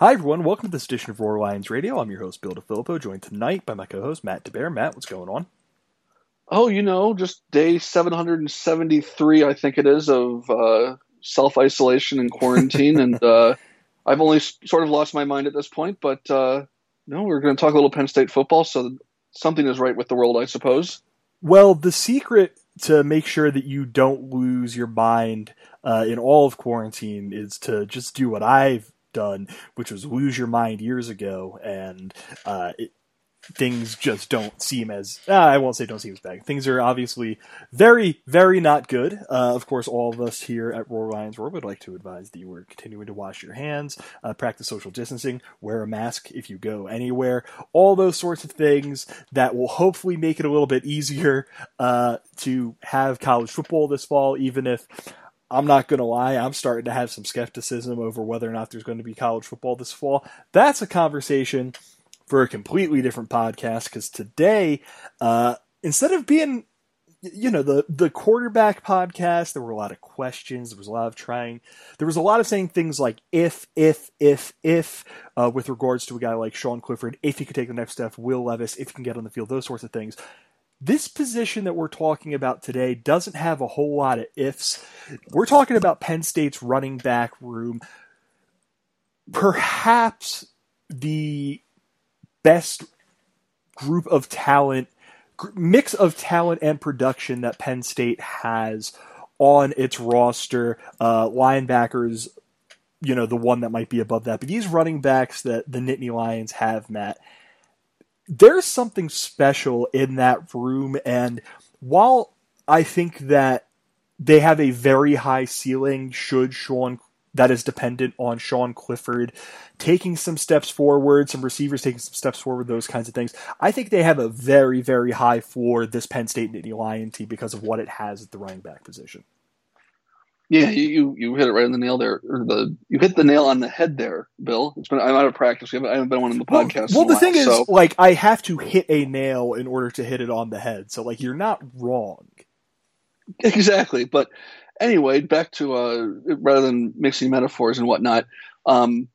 Hi, everyone. Welcome to this edition of Roar Lions Radio. I'm your host, Bill DeFilippo, joined tonight by my co host, Matt DeBear. Matt, what's going on? Oh, you know, just day 773, I think it is, of uh, self isolation and quarantine. and uh, I've only sort of lost my mind at this point, but uh, no, we're going to talk a little Penn State football, so something is right with the world, I suppose. Well, the secret to make sure that you don't lose your mind uh, in all of quarantine is to just do what I've done, which was lose your mind years ago, and uh, it, things just don't seem as uh, I won't say don't seem as bad. Things are obviously very, very not good. Uh, of course, all of us here at Roar Lions Roar would like to advise that you are continuing to wash your hands, uh, practice social distancing, wear a mask if you go anywhere, all those sorts of things that will hopefully make it a little bit easier uh, to have college football this fall, even if. I'm not going to lie, I'm starting to have some skepticism over whether or not there's going to be college football this fall. That's a conversation for a completely different podcast because today, uh, instead of being you know the the quarterback podcast there were a lot of questions there was a lot of trying there was a lot of saying things like if if if if uh, with regards to a guy like Sean Clifford if he could take the next step Will Levis if he can get on the field those sorts of things this position that we're talking about today doesn't have a whole lot of ifs we're talking about Penn State's running back room perhaps the best group of talent, mix of talent and production that Penn State has on its roster. Uh, linebackers, you know, the one that might be above that, but these running backs that the Nittany Lions have, Matt, there's something special in that room. And while I think that they have a very high ceiling, should Sean that is dependent on Sean Clifford taking some steps forward, some receivers taking some steps forward, those kinds of things. I think they have a very, very high floor, this Penn State Nittany Lion team, because of what it has at the running back position. Yeah, you, you hit it right on the nail there. Or the you hit the nail on the head there, Bill. It's been I'm out of practice. I haven't been one in the podcast. Well, well the while, thing so. is, like, I have to hit a nail in order to hit it on the head. So, like, you're not wrong. Exactly, but anyway, back to uh, rather than mixing metaphors and whatnot, um,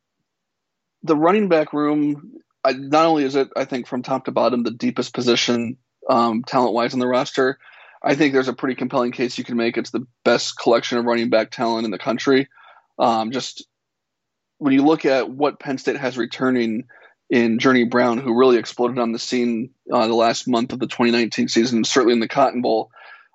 the running back room. I, not only is it, I think, from top to bottom, the deepest position um, talent wise on the roster. I think there's a pretty compelling case you can make. It's the best collection of running back talent in the country. Um, just when you look at what Penn State has returning in Journey Brown, who really exploded on the scene uh, the last month of the 2019 season, certainly in the Cotton Bowl.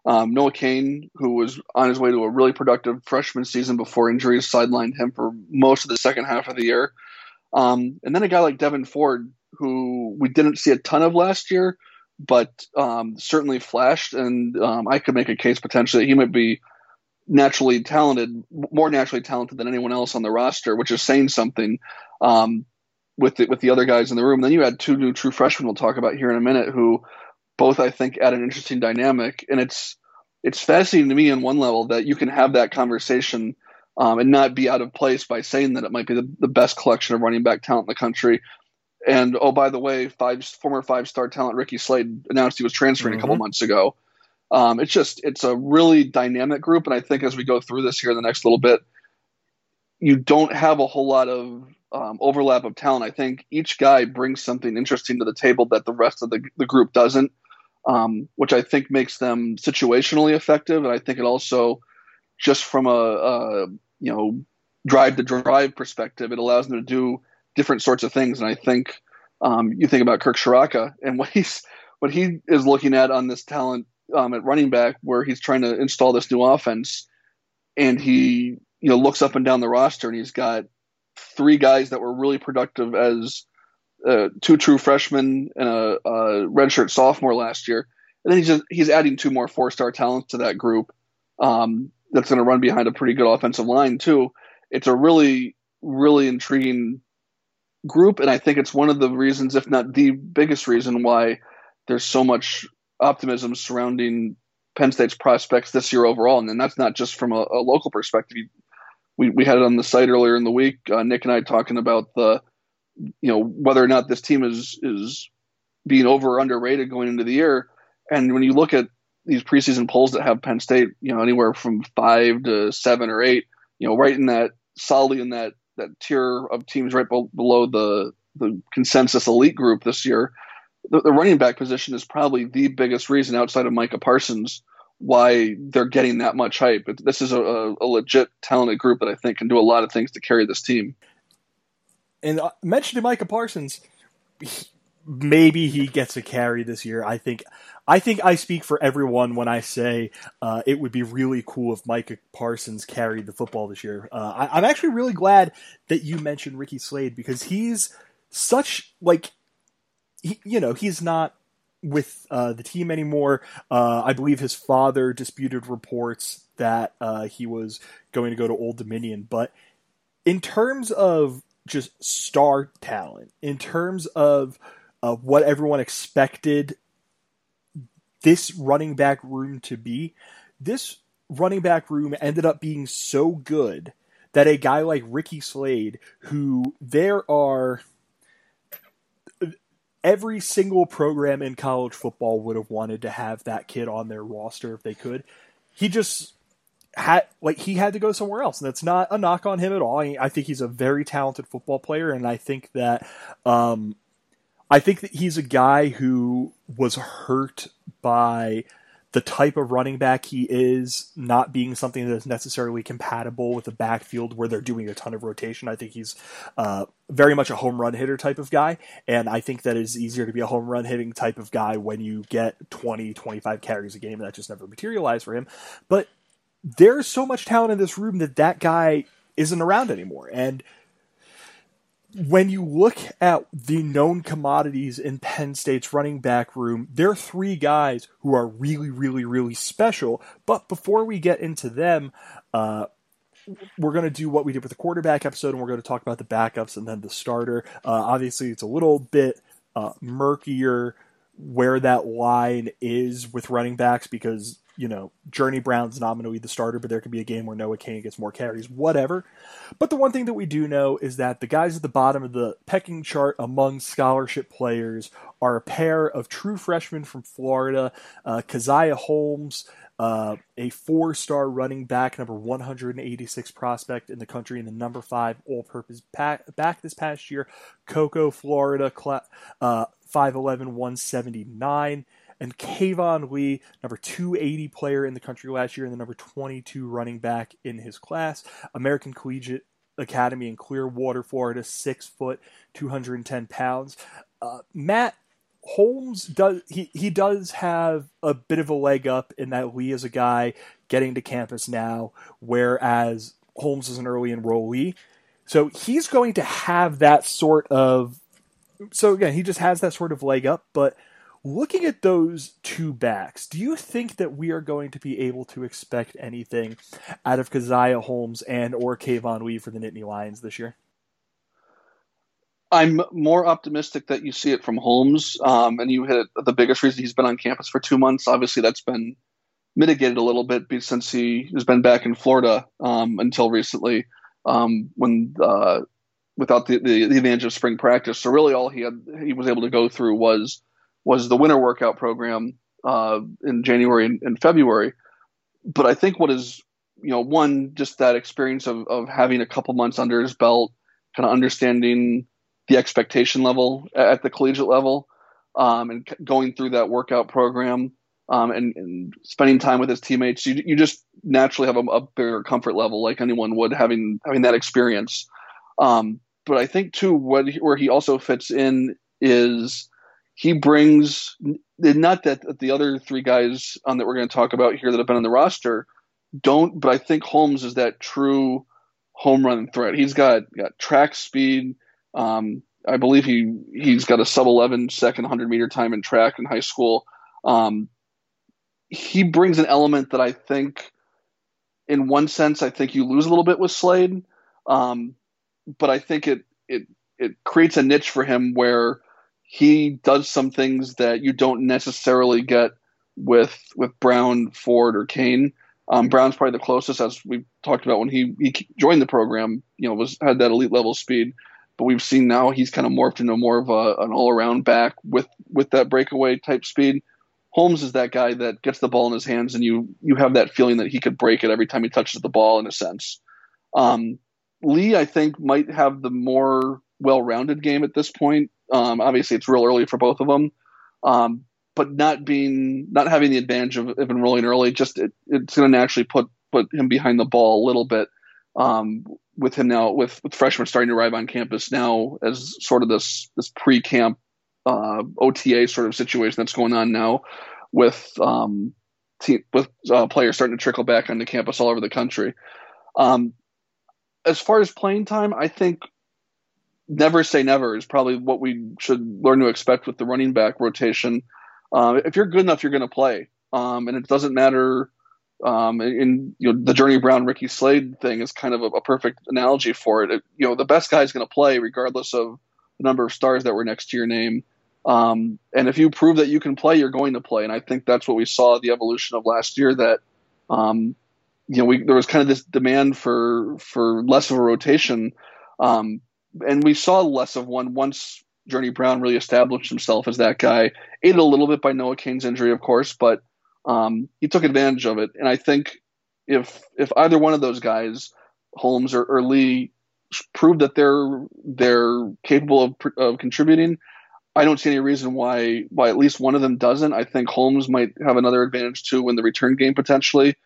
Um, Noah Cain, who was on his way to a really productive freshman season before injuries sidelined him for most of the second half of the year. Um, and then a guy like Devyn Ford, who we didn't see a ton of last year, but um, certainly flashed. And um, I could make a case potentially that he might be naturally talented, more naturally talented than anyone else on the roster, which is saying something um, with the, with the other guys in the room. Then you had two new true freshmen we'll talk about here in a minute who both I think add an interesting dynamic, and it's it's fascinating to me on one level that you can have that conversation um, and not be out of place by saying that it might be the, the best collection of running back talent in the country. And oh, by the way, five former five star talent Ricky Slade announced he was transferring mm-hmm. a couple mm-hmm. months ago. Um, it's just it's a really dynamic group, and I think as we go through this here in the next little bit, you don't have a whole lot of um, overlap of talent. I think each guy brings something interesting to the table that the rest of the, the group doesn't um, which I think makes them situationally effective. And I think it also, just from a, a you know drive to drive perspective, it allows them to do different sorts of things. And I think um, you think about Kirk Ciarrocca and what he's what he is looking at on this talent um, at running back, where he's trying to install this new offense, and he you know looks up and down the roster, and he's got three guys that were really productive as uh, two true freshmen and a, a redshirt sophomore last year, and then he's just, he's adding two more four star talents to that group. Um, that's going to run behind a pretty good offensive line too. It's a really really intriguing group, and I think it's one of the reasons, if not the biggest reason, why there's so much optimism surrounding Penn State's prospects this year overall. And then that's not just from a, a local perspective. We, we had it on the site earlier in the week. Uh, Nick and I talking about the you know whether or not this team is is being over or underrated going into the year. And when you look at these preseason polls that have Penn State, you know, anywhere from five to seven or eight, you know, right in that solidly in that that tier of teams right below the the consensus elite group this year, the, the running back position is probably the biggest reason outside of Micah Parsons why they're getting that much hype. This is a, a, legit talented group that I think can do a lot of things to carry this team. And uh, mentioning Micah Parsons, maybe he gets a carry this year. I think I think I speak for everyone when I say uh, it would be really cool if Micah Parsons carried the football this year. Uh, I, am actually really glad that you mentioned Ricky Slade because he's such like he, you know he's not with uh, the team anymore. Uh, I believe his father disputed reports that uh, he was going to go to Old Dominion, but in terms of just star talent, in terms of uh, what everyone expected this running back room to be, this running back room ended up being so good that a guy like Ricky Slade, who there are every single program in college football would have wanted to have that kid on their roster if they could. He just had like he had to go somewhere else, and that's not a knock on him at all. I, I think he's a very talented football player, and I think that um, I think that he's a guy who was hurt by the type of running back he is not being something that is necessarily compatible with the backfield where they're doing a ton of rotation. I think he's uh, very much a home run hitter type of guy, and I think that is easier to be a home run hitting type of guy when you get 20, 25 carries a game, and that just never materialized for him. But there's so much talent in this room that that guy isn't around anymore, and – when you look at the known commodities in Penn State's running back room, there are three guys who are really, really, really special. But before we get into them, uh, we're going to do what we did with the quarterback episode, and we're going to talk about the backups and then the starter. Uh, obviously, it's a little bit uh, murkier where that line is with running backs because you know, Journey Brown's nominally the starter, but there could be a game where Noah Cain gets more carries, whatever. But the one thing that we do know is that the guys at the bottom of the pecking chart among scholarship players are a pair of true freshmen from Florida, uh, Caziah Holmes, uh, a four star running back, number 186 prospect in the country, and the number five all purpose back this past year, Cocoa, Florida, uh, 5'11, 179 and Keyvone Lee, number 280 player in the country last year, and the number 22 running back in his class. American Collegiate Academy in Clearwater, Florida, six foot, 210 pounds. Uh, Matt Holmes does he he does have a bit of a leg up in that Lee is a guy getting to campus now, whereas Holmes is an early enrollee. So he's going to have that sort of so again, he just has that sort of leg up, but Looking at those two backs, do you think that we are going to be able to expect anything out of Caziah Holmes and or Keyvone Lee for the Nittany Lions this year? I'm more optimistic that you see it from Holmes, um, and you hit the biggest reason he's been on campus for two months. Obviously, that's been mitigated a little bit since he has been back in Florida um, until recently, um, when uh, without the, the, the advantage of spring practice. So really, all he had he was able to go through was was the winter workout program uh, in January and, and, February. But I think what is, you know, one, just that experience of, of having a couple months under his belt, kind of understanding the expectation level at the collegiate level, um, and going through that workout program um, and, and, spending time with his teammates, you, you just naturally have a, a bigger comfort level, like anyone would having having that experience. Um, but I think too, what where he also fits in is he brings not that the other three guys um, that we're going to talk about here that have been on the roster don't, but I think Holmes is that true home run threat. He's got got track speed. Um, I believe he he's got a sub 11 second 100 meter time in track in high school. Um, he brings an element that I think, in one sense, I think you lose a little bit with Slade, um, but I think it it it creates a niche for him where he does some things that you don't necessarily get with with Brown, Ford, or Cain. Um, Brown's probably the closest, as we talked about when he, he joined the program. You know, was had that elite level speed, but we've seen now he's kind of morphed into more of a, an all around back with with that breakaway type speed. Holmes is that guy that gets the ball in his hands, and you you have that feeling that he could break it every time he touches the ball, in a sense. Um, Lee, I think, might have the more well-rounded game at this point. Um, obviously, it's real early for both of them, um, but not being not having the advantage of, of enrolling early, just it, it's going to naturally put put him behind the ball a little bit. Um, with him now, with, with freshmen starting to arrive on campus now, as sort of this this pre-camp uh, OTA sort of situation that's going on now, with um, with uh, players starting to trickle back onto campus all over the country. Um, as far as playing time, I think never say never is probably what we should learn to expect with the running back rotation. Uh, if you're good enough, you're going to play, um, and it doesn't matter. Um, and, you know the Journey Brown Ricky Slade thing is kind of a, a perfect analogy for it. it. You know the best guy is going to play regardless of the number of stars that were next to your name. Um, and if you prove that you can play, you're going to play. And I think that's what we saw the evolution of last year. That um, you know we, there was kind of this demand for for less of a rotation, um, and we saw less of one once Journey Brown really established himself as that guy. Aided a little bit by Noah Cain's injury, of course, but um, he took advantage of it. And I think if if either one of those guys, Holmes or, or Lee, prove that they're they're capable of, of contributing, I don't see any reason why why at least one of them doesn't. I think Holmes might have another advantage too in the return game potentially,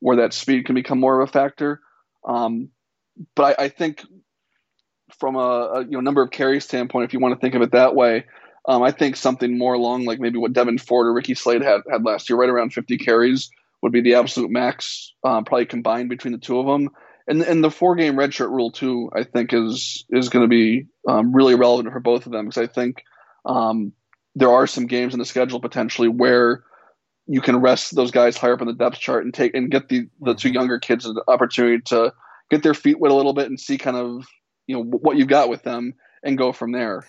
where that speed can become more of a factor. Um, but I, I, think from a, a, you know number of carries standpoint, if you want to think of it that way, um, I think something more along like maybe what Devyn Ford or Ricky Slade had had last year, right around 50 carries would be the absolute max, um, probably combined between the two of them. And and the four game redshirt rule too, I think is is going to be um, really relevant for both of them because I think um, there are some games in the schedule potentially where you can rest those guys higher up in the depth chart and take and get the the two mm-hmm. younger kids an opportunity to get their feet wet a little bit and see kind of you know what you've got with them and go from there.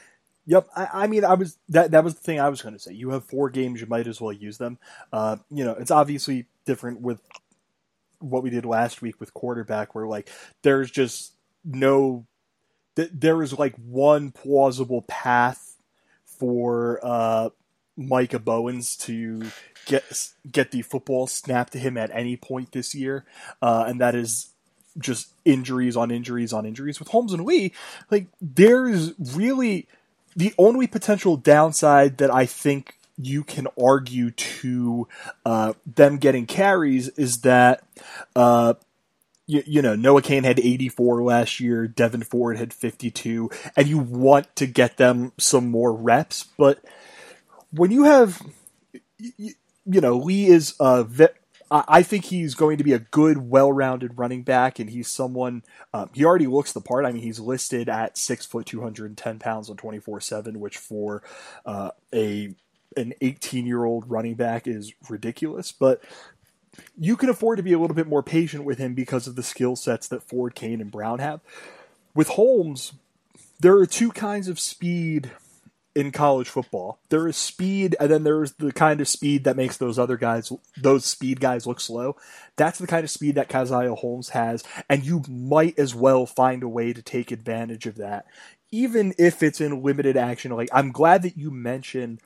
Yep, I, I, mean, I was that that was the thing I was going to say. You have four games, you might as well use them. Uh, you know, it's obviously different with what we did last week with quarterback, where like there's just no, there is like one plausible path for uh, Micah Bowens to get get the football snapped to him at any point this year, uh, and that is just injuries on injuries on injuries. With Holmes and Lee, like there's really the only potential downside that I think you can argue to uh, them getting carries is that uh, you, you, know, Noah Cain had 84 last year, Devyn Ford had 52, and you want to get them some more reps. But when you have, you, you know, Lee is a vet, I think he's going to be a good, well-rounded running back, and he's someone. Um, he already looks the part. I mean, he's listed at six foot, two hundred and ten pounds on twenty four seven, which for uh, a an eighteen year old running back is ridiculous. But you can afford to be a little bit more patient with him because of the skill sets that Ford, Cain, and Brown have. With Holmes, there are two kinds of speed in college football. There is speed, and then there's the kind of speed that makes those other guys, those speed guys, look slow. That's the kind of speed that Caziah Holmes has, and you might as well find a way to take advantage of that, even if it's in limited action. Like I'm glad that you mentioned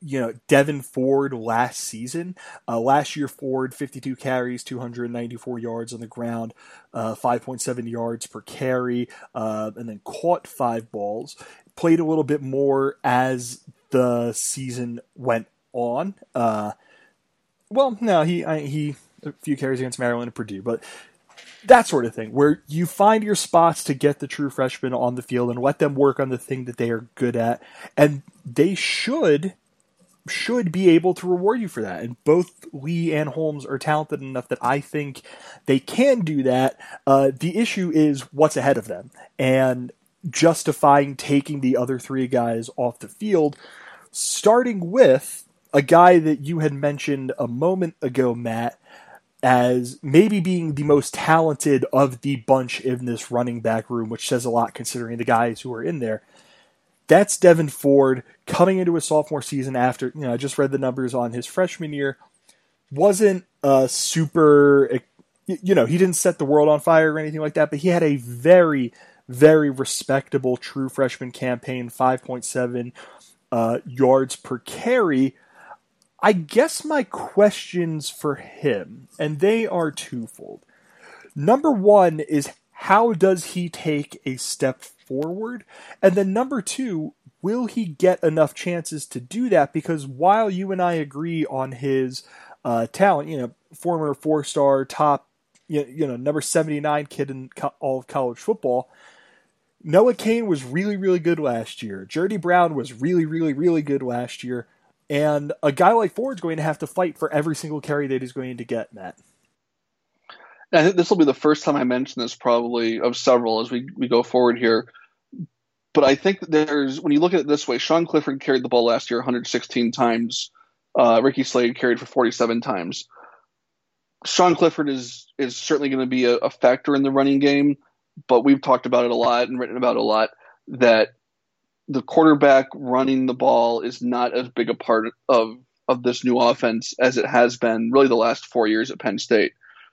you know Devyn Ford last season. Uh, last year, Ford 52 carries, 294 yards on the ground, uh, 5.7 yards per carry, uh, and then caught five balls. Played a little bit more as the season went on. Uh, well, no, he I, he a few carries against Maryland and Purdue, but that sort of thing, where you find your spots to get the true freshmen on the field and let them work on the thing that they are good at, and they should should be able to reward you for that. And both Lee and Holmes are talented enough that I think they can do that. Uh, the issue is what's ahead of them and justifying taking the other three guys off the field, starting with a guy that you had mentioned a moment ago, Matt, as maybe being the most talented of the bunch in this running back room, which says a lot considering the guys who are in there. That's Devyn Ford coming into his sophomore season after, you know, I just read the numbers on his freshman year. Wasn't a super, you know, he didn't set the world on fire or anything like that, but he had a very, very respectable true freshman campaign, 5.7 uh, yards per carry. I guess my questions for him, and they are twofold. Number one is how does he take a step forward? And then number two, will he get enough chances to do that? Because while you and I agree on his uh, talent, you know, former four star top, you know, number 79 kid in co- all of college football, Noah Cain was really, really good last year. Journey Brown was really, really, really good last year. And a guy like Ford's going to have to fight for every single carry that he's going to get, Matt. I think this will be the first time I mention this, probably of several as we, we go forward here. But I think that there's, when you look at it this way, Sean Clifford carried the ball last year 116 times. Uh, Ricky Slade carried for 47 times. Sean Clifford is is certainly going to be a, a factor in the running game, but we've talked about it a lot and written about it a lot that the quarterback running the ball is not as big a part of of this new offense as it has been really the last four years at Penn State.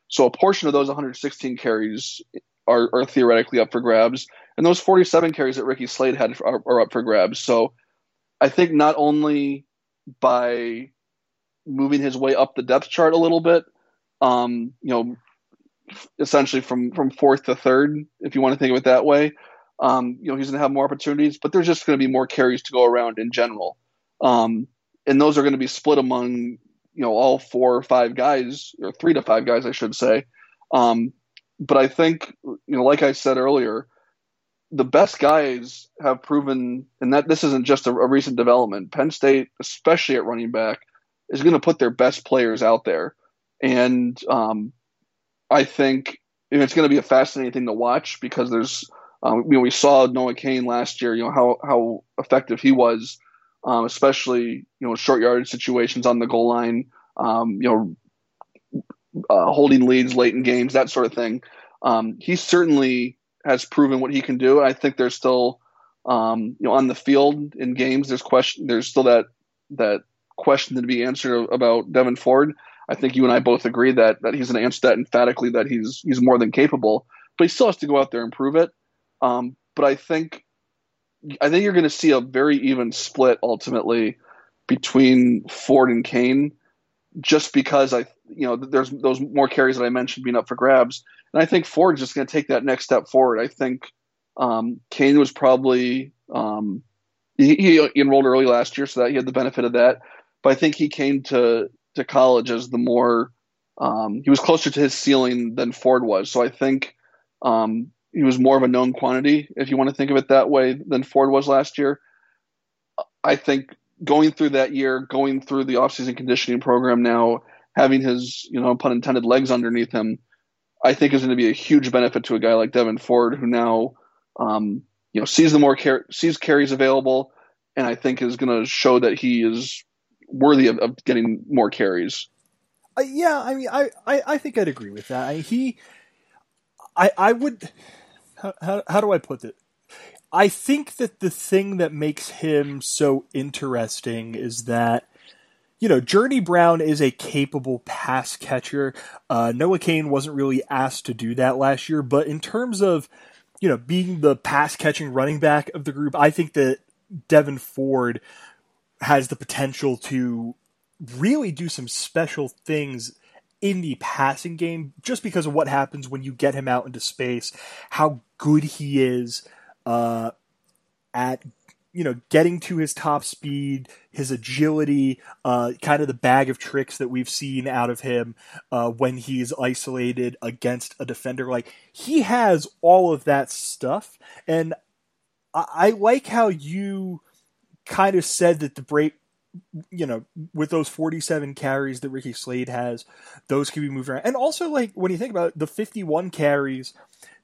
So a portion of those 116 carries are, are theoretically up for grabs, and those 47 carries that Ricky Slade had are, are up for grabs. So I think not only by moving his way up the depth chart a little bit, um, you know, essentially from from fourth to third, if you want to think of it that way. Um, you know, he's going to have more opportunities, but there's just going to be more carries to go around in general, um, and those are going to be split among you know all four or five guys, or three to five guys, I should say. Um, but I think you know, like I said earlier, the best guys have proven, and that this isn't just a, a recent development. Penn State, especially at running back, is going to put their best players out there, and um, I think it's going to be a fascinating thing to watch because there's, um, you know, we saw Noah Cain last year. You know how how effective he was, um, especially you know short yardage situations on the goal line. Um, you know, uh, holding leads late in games, that sort of thing. Um, he certainly has proven what he can do. I think there's still, um, you know, on the field in games, there's question, there's still that that question to be answered about Devyn Ford. I think you and I both agree that that he's going to answer that emphatically that he's he's more than capable, but he still has to go out there and prove it. Um, but I think I think you're going to see a very even split ultimately between Ford and Cain, just because I you know there's those more carries that I mentioned being up for grabs, and I think Ford's just going to take that next step forward. I think um, Cain was probably um, he, he enrolled early last year, so that he had the benefit of that. But I think he came to to college as the more um, he was closer to his ceiling than Ford was. So I think um, he was more of a known quantity, if you want to think of it that way, than Ford was last year. I think going through that year, going through the offseason conditioning program now, having his, you know, pun intended, legs underneath him, I think is going to be a huge benefit to a guy like Devyn Ford, who now, um, you know, sees the more car- sees carries available, and I think is going to show that he is worthy of, of getting more carries. Uh, yeah, I mean, I, I, I, think I'd agree with that. I, he, I, I would. How, how, how do I put it? I think that the thing that makes him so interesting is that you know, Journey Brown is a capable pass catcher. Uh, Noah Cain wasn't really asked to do that last year, but in terms of, you know, being the pass catching running back of the group, I think that Devyn Ford has the potential to really do some special things in the passing game just because of what happens when you get him out into space, how good he is uh, at you know getting to his top speed, his agility, uh, kind of the bag of tricks that we've seen out of him uh, when he's isolated against a defender. Like he has all of that stuff, and I, I like how you kind of said that the break you know, with those 47 carries that Ricky Slade has, those can be moved around. And also, like, when you think about it, the 51 carries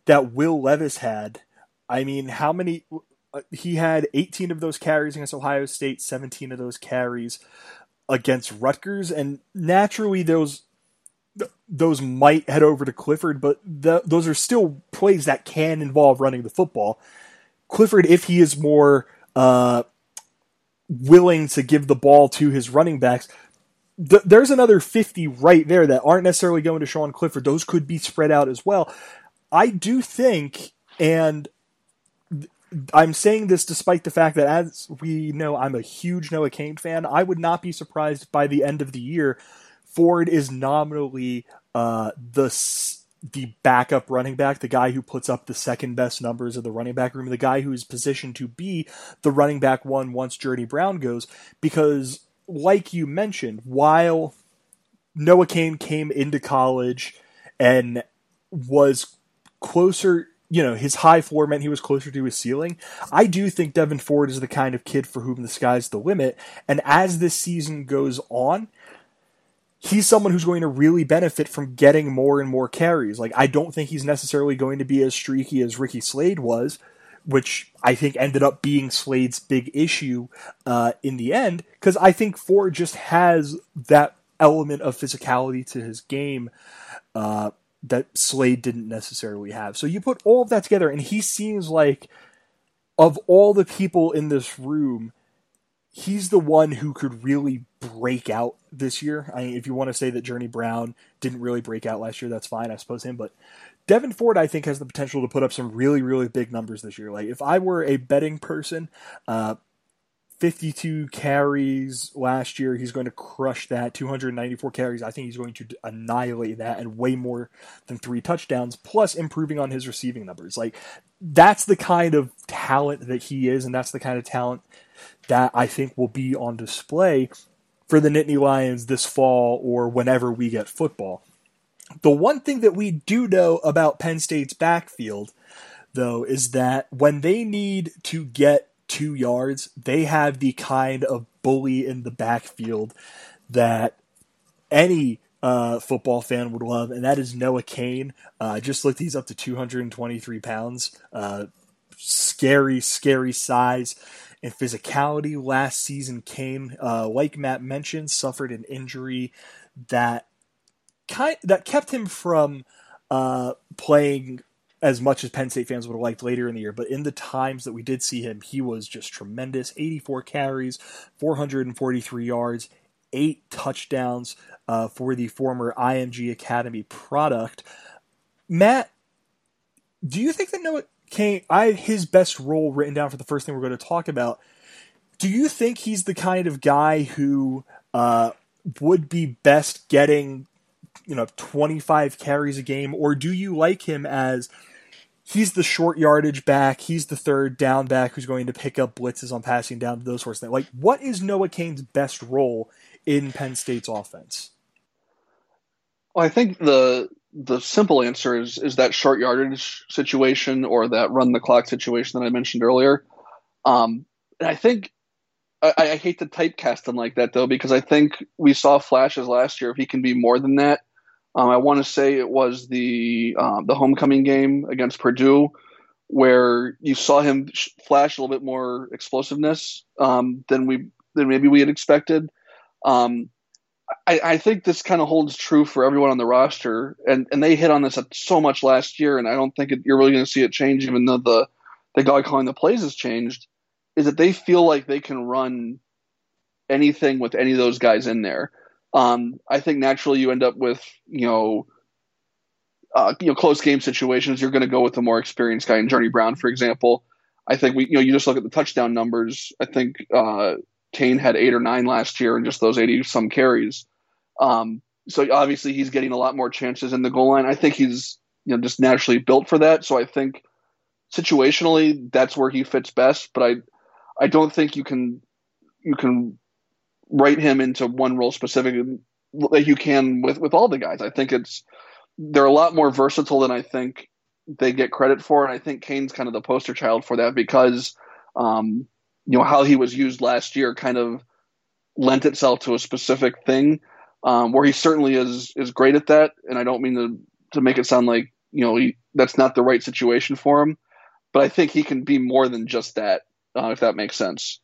that Will Levis had, I mean, how many? Uh, he had 18 of those carries against Ohio State, 17 of those carries against Rutgers, and naturally, those those might head over to Clifford, but the, those are still plays that can involve running the football. Clifford, if he is more uh, willing to give the ball to his running backs. Th- there's another 50 right there that aren't necessarily going to Sean Clifford. Those could be spread out as well. I do think, and I'm saying this despite the fact that, as we know, I'm a huge Noah Cain fan. I would not be surprised by the end of the year, Ford is nominally uh, the the backup running back, the guy who puts up the second best numbers of the running back room, the guy who is positioned to be the running back one once Journey Brown goes. Because, like you mentioned, while Noah Cain came into college and was closer, you know, his high floor meant he was closer to his ceiling. I do think Devyn Ford is the kind of kid for whom the sky's the limit. And as this season goes on, he's someone who's going to really benefit from getting more and more carries. Like, I don't think he's necessarily going to be as streaky as Ricky Slade was, which I think ended up being Slade's big issue uh, in the end, because I think Ford just has that element of physicality to his game uh, that Slade didn't necessarily have. So you put all of that together, and he seems like, of all the people in this room, he's the one who could really break out this year. I mean, if you want to say that Journey Brown didn't really break out last year, that's fine, I suppose him. But Devyn Ford, I think, has the potential to put up some really, really big numbers this year. Like if I were a betting person, uh, 52 carries last year. He's going to crush that. 294 carries. I think he's going to annihilate that and way more than three touchdowns, plus improving on his receiving numbers. Like, that's the kind of talent that he is, and that's the kind of talent that I think will be on display for the Nittany Lions this fall or whenever we get football. The one thing that we do know about Penn State's backfield, though, is that when they need to get two yards, they have the kind of bully in the backfield that any uh, football fan would love, and that is Noah Cain. Uh, just looked, he's up to 223 pounds. Uh, scary, scary size and physicality. Last season came, uh, like Matt mentioned, suffered an injury that kind that kept him from uh, playing as much as Penn State fans would have liked later in the year. But in the times that we did see him, he was just tremendous 84 carries, 443 yards, eight touchdowns uh, for the former IMG Academy product. Matt, do you think that Noah Cain, I his best role written down for the first thing we're going to talk about? Do you think he's the kind of guy who uh, would be best getting, you know, 25 carries a game, or do you like him as he's the short yardage back. He's the third down back who's going to pick up blitzes on passing down, those sorts of things. Like, what is Noah Cain's best role in Penn State's offense? Well, I think the the simple answer is is that short yardage situation or that run the clock situation that I mentioned earlier. Um, and I think I, I hate to typecast him like that though because I think we saw flashes last year. If he can be more than that, um, I want to say it was the um, the homecoming game against Purdue where you saw him flash a little bit more explosiveness um, than we than maybe we had expected. Um, I, I, think this kind of holds true for everyone on the roster, and, and they hit on this so much last year, and I don't think it, you're really going to see it change, even though the the guy calling the plays has changed. Is that they feel like they can run anything with any of those guys in there. Um, I think naturally you end up with you know uh, you know close game situations. You're going to go with the more experienced guy in Journey Brown, for example. I think we you know you just look at the touchdown numbers. I think uh, Cain had eight or nine last year and just those eighty some carries. Um, so obviously he's getting a lot more chances in the goal line. I think he's you know just naturally built for that. So I think situationally that's where he fits best. But I I don't think you can you can write him into one role specific like you can with with all the guys. I think it's they're a lot more versatile than I think they get credit for, and I think Cain's kind of the poster child for that because um, you know how he was used last year kind of lent itself to a specific thing um, where he certainly is is great at that, and I don't mean to to make it sound like you know he, that's not the right situation for him, but I think he can be more than just that uh, if that makes sense.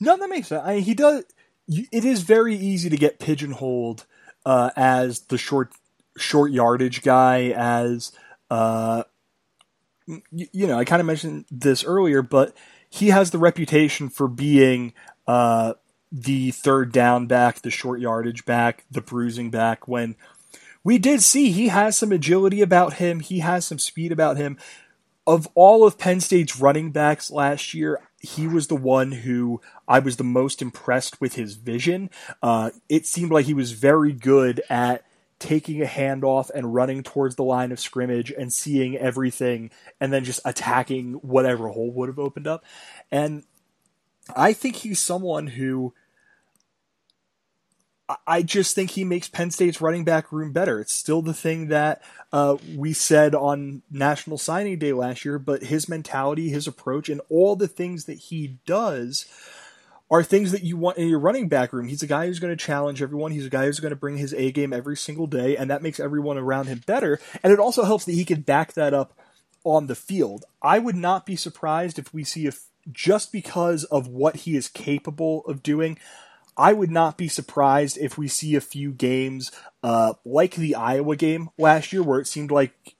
No, that makes sense. I he does it is very easy to get pigeonholed uh, as the short short yardage guy, as uh, you, you, know, I kind of mentioned this earlier, but he has the reputation for being uh, the third down back, the short yardage back, the bruising back. When we did see he has some agility about him, he has some speed about him. Of all of Penn State's running backs last year, he was the one who I was the most impressed with his vision. Uh, it seemed like he was very good at taking a handoff and running towards the line of scrimmage and seeing everything and then just attacking whatever hole would have opened up. And I think he's someone who I just think he makes Penn State's running back room better. It's still the thing that uh, we said on National Signing Day last year, but his mentality, his approach, and all the things that he does are things that you want in your running back room. He's a guy who's going to challenge everyone. He's a guy who's going to bring his A game every single day, and that makes everyone around him better. And it also helps that he can back that up on the field. I would not be surprised if we see if just because of what he is capable of doing. I would not be surprised if we see a few games uh, like the Iowa game last year, where it seemed like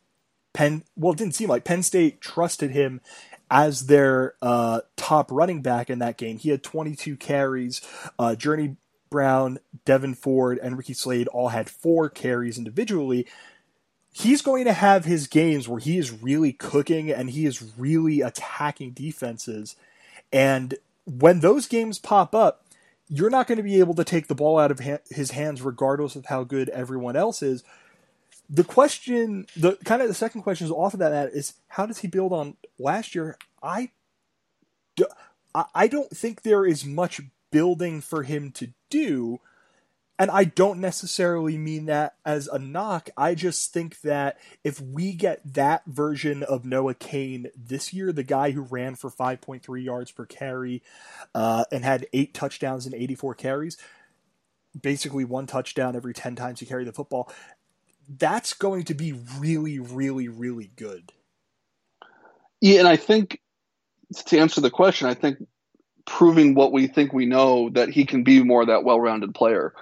Penn. Well, it didn't seem like Penn State trusted him as their uh, top running back in that game. He had 22 carries. Uh, Journey Brown, Devyn Ford, and Ricky Slade all had four carries individually. He's going to have his games where he is really cooking and he is really attacking defenses. And when those games pop up, you're not going to be able to take the ball out of ha- his hands regardless of how good everyone else is. The question, the kind of the second question is off of that is how does he build on last year? I, I don't think there is much building for him to do and I don't necessarily mean that as a knock. I just think that if we get that version of Noah Cain this year, the guy who ran for 5.3 yards per carry uh, and had eight touchdowns and 84 carries, basically one touchdown every 10 times he carried the football, that's going to be really, really, really good. Yeah, and I think to answer the question, I think proving what we think we know that he can be more that well-rounded player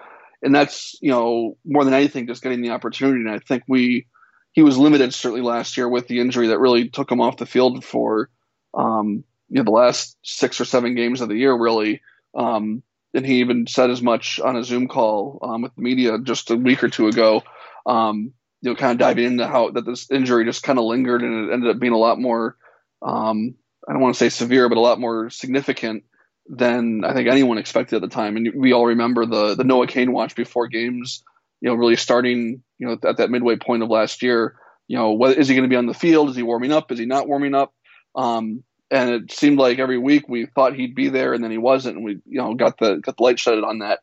and that's you know more than anything just getting the opportunity. And I think we he was limited certainly last year with the injury that really took him off the field for um, you know the last six or seven games of the year really. Um, and he even said as much on a Zoom call um, with the media just a week or two ago. Um, you know, kind of diving into how that this injury just kind of lingered and it ended up being a lot more. Um, I don't want to say severe, but a lot more significant than I think anyone expected at the time. And we all remember the the Noah Cain watch before games, you know, really starting, you know, at that midway point of last year. You know, what, is he going to be on the field? Is he warming up? Is he not warming up? Um, and it seemed like every week we thought he'd be there, and then he wasn't, and we, you know, got the got the light shed on that.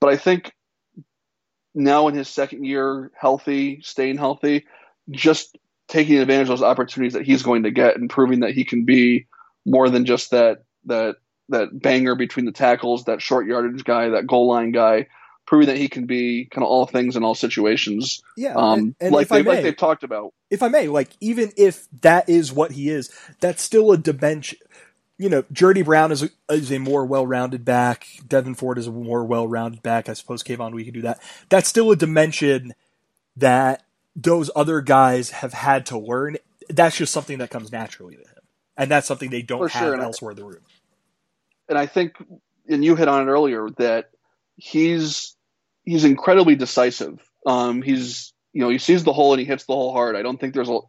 But I think now in his second year, healthy, staying healthy, just taking advantage of those opportunities that he's going to get and proving that he can be more than just that that that banger between the tackles, that short yardage guy, that goal line guy, proving that he can be kind of all things in all situations. Yeah, um, and, and like, they, may, like they've talked about. If I may, like even if that is what he is, that's still a dimension. You know, Journey Brown is a, is a more well-rounded back. Devyn Ford is a more well-rounded back. I suppose Kayvon we could do that. That's still a dimension that those other guys have had to learn. That's just something that comes naturally to him, and that's something they don't For have sure. elsewhere in the room and I think, and you hit on it earlier that he's he's incredibly decisive. Um, he's you know he sees the hole and he hits the hole hard. I don't think there's a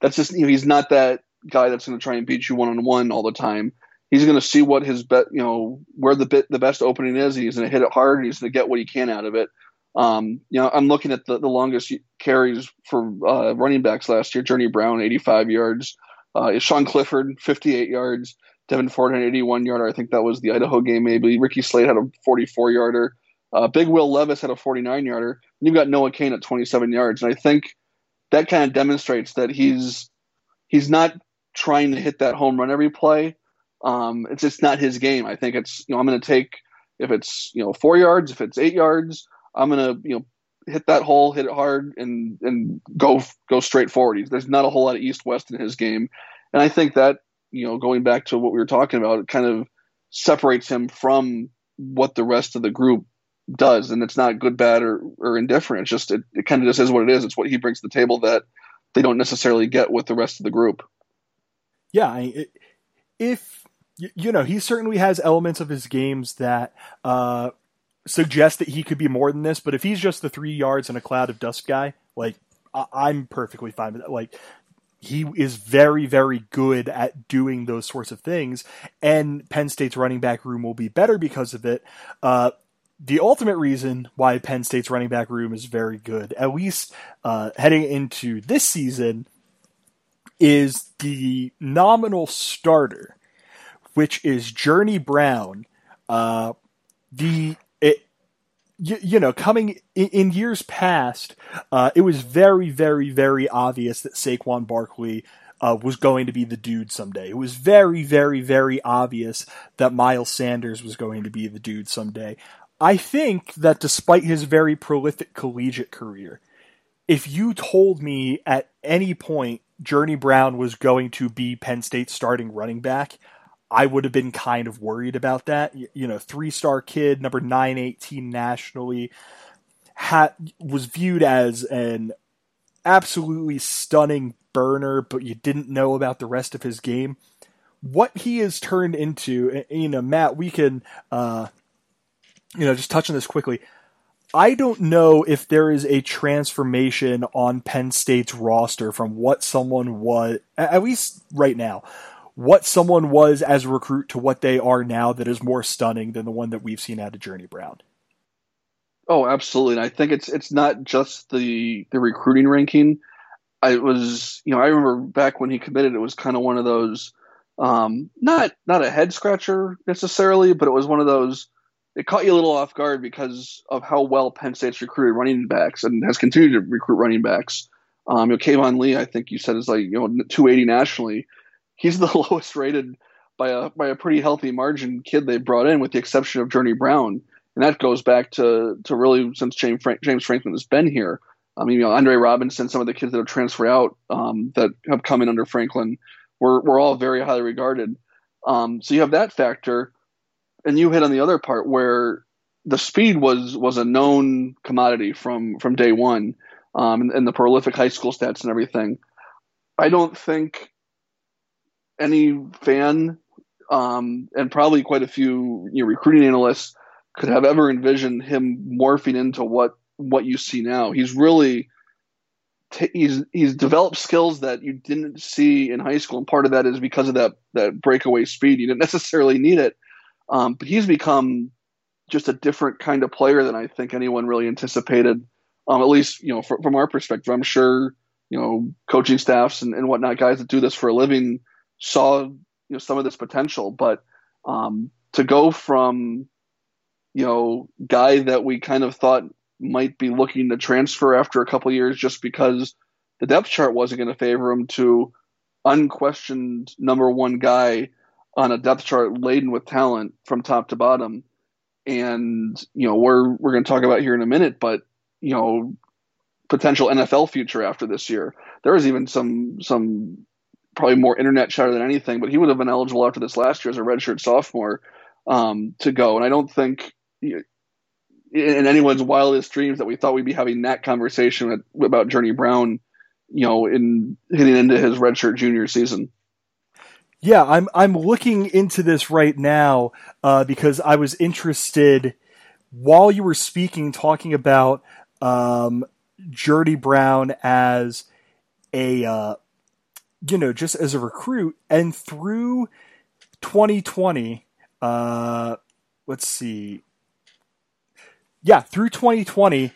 that's just you know, he's not that guy that's going to try and beat you one on one all the time. He's going to see what his bet you know where the bit the best opening is. He's going to hit it hard and he's going to get what he can out of it. Um, you know, I'm looking at the, the longest carries for uh, running backs last year. Journey Brown, 85 yards. Uh, Sean Clifford, 58 yards. Devyn Ford had an 81 yarder. I think that was the Idaho game, maybe. Ricky Slade had a 44 yarder. Uh, Big Will Levis had a 49 yarder. And you've got Noah Cain at 27 yards. And I think that kind of demonstrates that he's he's not trying to hit that home run every play. Um, it's just not his game. I think it's you know I'm going to take if it's you know four yards, if it's eight yards, I'm going to you know hit that hole, hit it hard, and and go go straight forward. There's not a whole lot of east west in his game, and I think that you know, going back to what we were talking about, it kind of separates him from what the rest of the group does. And it's not good, bad, or, or indifferent. It's just, it, it kind of just is what it is. It's what he brings to the table that they don't necessarily get with the rest of the group. Yeah. It, if, you know, he certainly has elements of his games that, uh, suggest that he could be more than this, but if he's just the three yards and a cloud of dust guy, like I- am perfectly fine with that. Like he is very, very good at doing those sorts of things, and Penn State's running back room will be better because of it. Uh, the ultimate reason why Penn State's running back room is very good, at least uh, heading into this season, is the nominal starter, which is Journey Brown. Uh, the it, you, you, know, coming in, in years past, uh, it was very, very, very obvious that Saquon Barkley uh, was going to be the dude someday. It was very, very, very obvious that Miles Sanders was going to be the dude someday. I think that despite his very prolific collegiate career, if you told me at any point Journey Brown was going to be Penn State's starting running back, I would have been kind of worried about that. You know, three star kid, number 918 nationally, had, was viewed as an absolutely stunning burner, but you didn't know about the rest of his game. What he has turned into, you know, Matt, we can, uh, you know, just touch on this quickly. I don't know if there is a transformation on Penn State's roster from what someone was, at least right now, what someone was as a recruit to what they are now that is more stunning than the one that we've seen out of Journey Brown. Oh, absolutely. And I think it's it's not just the the recruiting ranking. I was, you know, I remember back when he committed, it was kind of one of those, um, not not a head scratcher necessarily, but it was one of those it caught you a little off guard because of how well Penn State's recruited running backs and has continued to recruit running backs. Um, you know, Keyvone Lee, I think you said is like you know 280 nationally. He's the lowest rated by a by a pretty healthy margin kid they brought in, with the exception of Journey Brown, and that goes back to to really since James Frank, James Franklin has been here. I mean, you know, Andre Robinson, some of the kids that have transferred out um, that have come in under Franklin, were were all very highly regarded. Um, so you have that factor and you hit on the other part where the speed was was a known commodity from from day one, um, and, and, the prolific high school stats and everything. I don't think any fan, um, and probably quite a few you know, recruiting analysts, could have ever envisioned him morphing into what what you see now. He's really t- he's he's developed skills that you didn't see in high school, and part of that is because of that that breakaway speed. You didn't necessarily need it um, but he's become just a different kind of player than I think anyone really anticipated. Um, at least, you know, from our perspective, I'm sure, you know, coaching staffs and, and whatnot, guys that do this for a living saw, you know, some of this potential. But um, to go from, you know, guy that we kind of thought might be looking to transfer after a couple years just because the depth chart wasn't going to favor him to unquestioned number one guy on a depth chart laden with talent from top to bottom. And you know, we're we're going to talk about here in a minute, but you know, potential NFL future after this year. There was even some some probably more internet chatter than anything, but he would have been eligible after this last year as a redshirt sophomore um, to go. And I don't think in anyone's wildest dreams that we thought we'd be having that conversation about Journey Brown, you know, in hitting into his redshirt junior season. Yeah, I'm I'm looking into this right now uh, because I was interested while you were speaking, talking about um, Journey Brown as a uh, you know just as a recruit, and through 2020, uh, let's see, yeah, through 2020.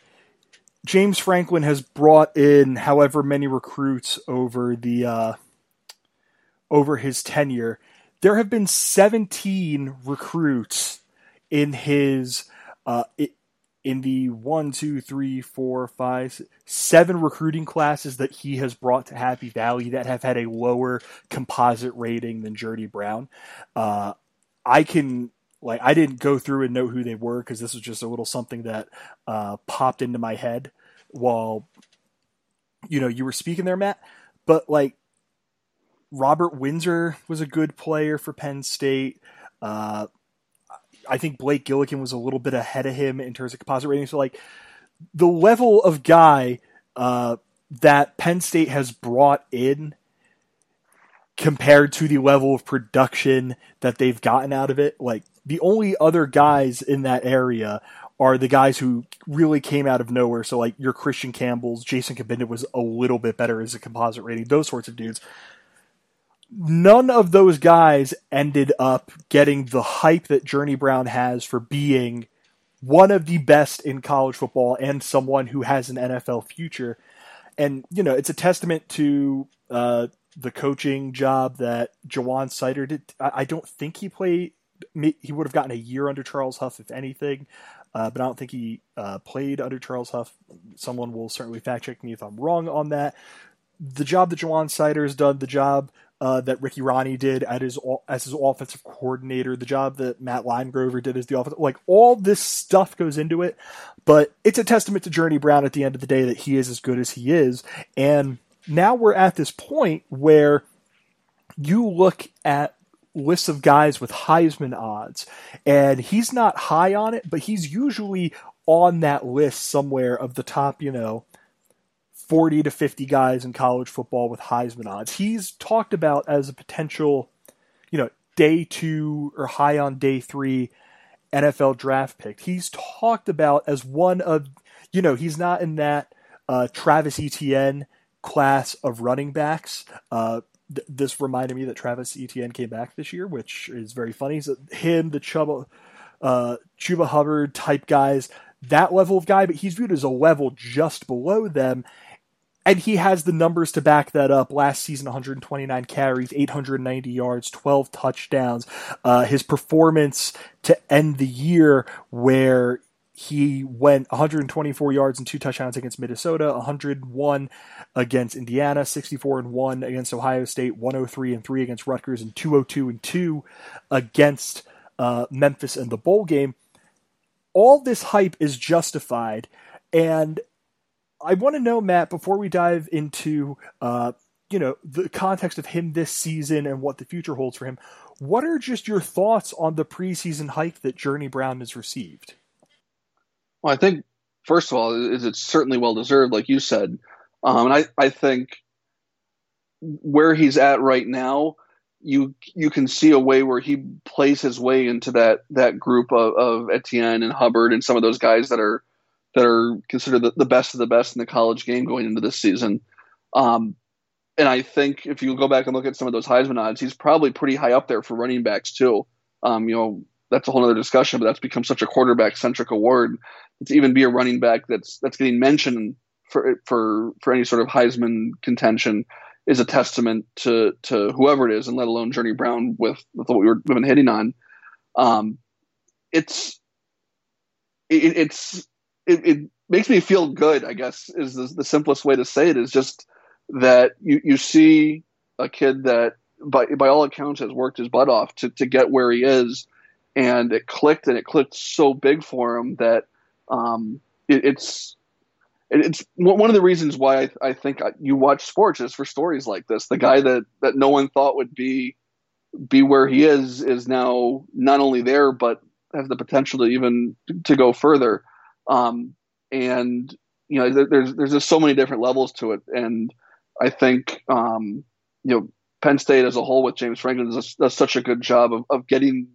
James Franklin has brought in however many recruits over the uh, over his tenure, there have been 17 recruits in his uh, in the one, two, three, four, five, seven recruiting classes that he has brought to Happy Valley that have had a lower composite rating than Journey Brown. Uh, I can like I didn't go through and know who they were because this was just a little something that uh, popped into my head while you know you were speaking there, Matt. But like Robert Windsor was a good player for Penn State. Uh, I think Blake Gillikin was a little bit ahead of him in terms of composite rating. So, like, the level of guy uh, that Penn State has brought in compared to the level of production that they've gotten out of it, like, the only other guys in that area are the guys who really came out of nowhere. So, like, your Christian Campbell's, Jason Cabinda was a little bit better as a composite rating, those sorts of dudes none of those guys ended up getting the hype that Journey Brown has for being one of the best in college football and someone who has an NFL future. And, you know, it's a testament to uh, the coaching job that Ja'Juan Seider did. I, I don't think he played, he would have gotten a year under Charles Huff, if anything. Uh, but I don't think he uh, played under Charles Huff. Someone will certainly fact check me if I'm wrong on that. The job that Ja'Juan Seider has done, the job uh, that Ricky Rahne did at his as his offensive coordinator, the job that Matt Limegrover did as the offensive, like all this stuff goes into it. But it's a testament to Journey Brown at the end of the day that he is as good as he is. And now we're at this point where you look at lists of guys with Heisman odds, and he's not high on it, but he's usually on that list somewhere of the top, you know, 40 to 50 guys in college football with Heisman odds. He's talked about as a potential, you know, day two or high on day three NFL draft pick. He's talked about as one of, you know, he's not in that uh, Travis Etienne class of running backs. Uh, th- this reminded me that Travis Etienne came back this year, which is very funny. So him, the uh, Chuba Hubbard type guys, that level of guy, but he's viewed as a level just below them. And he has the numbers to back that up. Last season, 129 carries, 890 yards, 12 touchdowns. Uh, his performance to end the year, where he went 124 yards and two touchdowns against Minnesota, 101 against Indiana, 64 and 1 against Ohio State, 103 and 3 against Rutgers, and 202 and 2 against uh, Memphis in the bowl game. All this hype is justified. And I want to know, Matt, before we dive into uh, you know the context of him this season and what the future holds for him, what are just your thoughts on the preseason hype that Journey Brown has received? Well, I think first of all, is it's certainly well deserved, like you said, um, and I I think where he's at right now, you you can see a way where he plays his way into that that group of, of Etienne and Hubbard and some of those guys that are that are considered the, the best of the best in the college game going into this season. Um, and I think if you go back and look at some of those Heisman odds, he's probably pretty high up there for running backs too. Um, you know, that's a whole other discussion, but that's become such a quarterback centric award to even be a running back that's that's getting mentioned for for for any sort of Heisman contention is a testament to to whoever it is, and let alone Journey Brown with, with what we were, we've been hitting on. Um, it's it, it's it, it, makes me feel good. I guess is the, the simplest way to say it is just that you you see a kid that by by all accounts has worked his butt off to to get where he is, and it clicked and it clicked so big for him that um, it, it's it's one of the reasons why I, I, think you watch sports is for stories like this. The guy that that no one thought would be be where he is is now not only there but has the potential to even to go further. Um, and you know, there's there's just so many different levels to it, and I think um, you know Penn State as a whole with James Franklin does, does such a good job of, of getting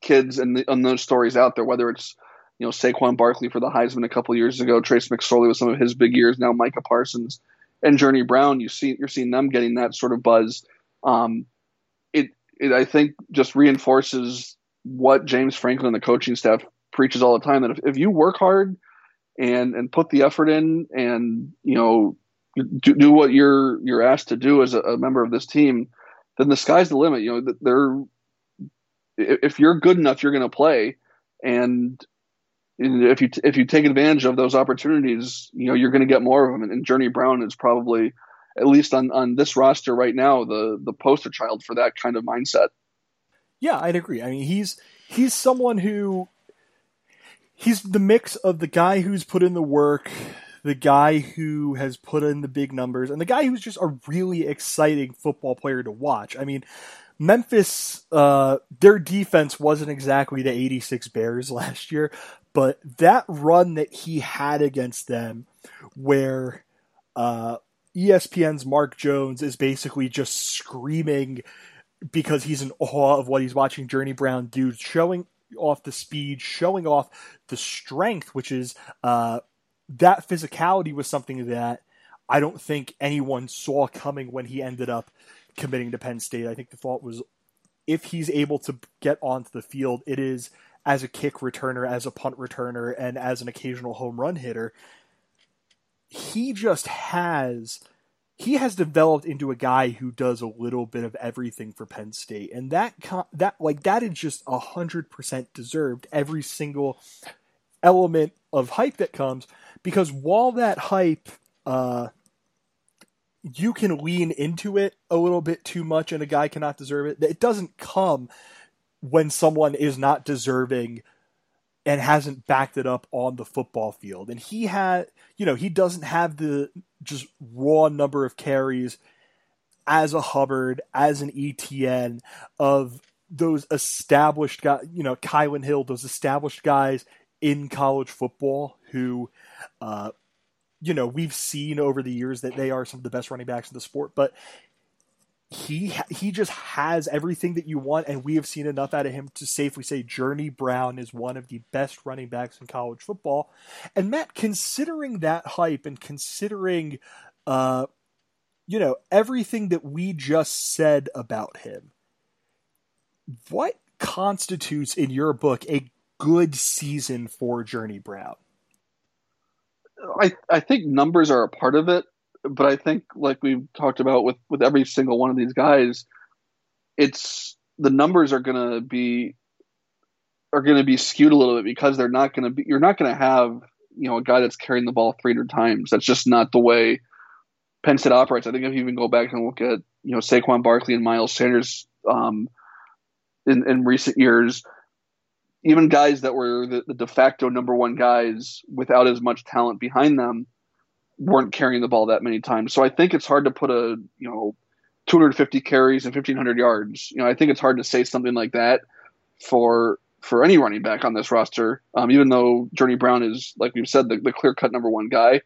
kids and, and those stories out there, whether it's you know Saquon Barkley for the Heisman a couple years ago, Trace McSorley with some of his big years, now Micah Parsons and Journey Brown. You see, you're seeing them getting that sort of buzz. Um, it, it, I think, just reinforces what James Franklin and the coaching staff preaches all the time that if, if you work hard and and put the effort in and you know do, do what you're you're asked to do as a, a member of this team, then the sky's the limit. You know, they're if you're good enough, you're going to play, and if you if you take advantage of those opportunities, you know you're going to get more of them. And, and Journey Brown is probably, at least on on this roster right now, the the poster child for that kind of mindset. Yeah, I'd agree. I mean, he's he's someone who he's the mix of the guy who's put in the work, the guy who has put in the big numbers, and the guy who's just a really exciting football player to watch. I mean, Memphis, uh, their defense wasn't exactly the 86 Bears last year, but that run that he had against them, where uh, ESPN's Mark Jones is basically just screaming because he's in awe of what he's watching Journey Brown do, showing off the speed, showing off the strength, which is uh, that physicality was something that I don't think anyone saw coming when he ended up committing to Penn State. I think the thought was if he's able to get onto the field, it is as a kick returner, as a punt returner, and as an occasional home run hitter. He just has he has developed into a guy who does a little bit of everything for Penn State, and that that like that is just hundred percent deserved. Every single element of hype that comes because while that hype, uh, you can lean into it a little bit too much, and a guy cannot deserve it. It doesn't come when someone is not deserving and hasn't backed it up on the football field. And he had, you know, he doesn't have the just raw number of carries as a Hubbard, as an Etienne of those established guys, you know, Kylin Hill, those established guys in college football who, uh, you know, we've seen over the years that they are some of the best running backs in the sport, but he he just has everything that you want, and we have seen enough out of him to safely say Journey Brown is one of the best running backs in college football. And Matt, considering that hype and considering, uh, you know, everything that we just said about him, what constitutes in your book a good season for Journey Brown? I I think numbers are a part of it but I think like we've talked about with with every single one of these guys, it's the numbers are going to be are to be skewed a little bit because they're not going to be you're not going to have you know a guy that's carrying the ball 300 times. That's just not the way Penn State operates. I think if you even go back and look at you know Saquon Barkley and Miles Sanders um, in in recent years, even guys that were the, the de facto number one guys without as much talent behind them weren't carrying the ball that many times. So I think it's hard to put a you know 250 carries and 1500 yards. You know, I think it's hard to say something like that for for any running back on this roster. Um, even though Journey Brown is, like we've said, the, the clear cut number one guy.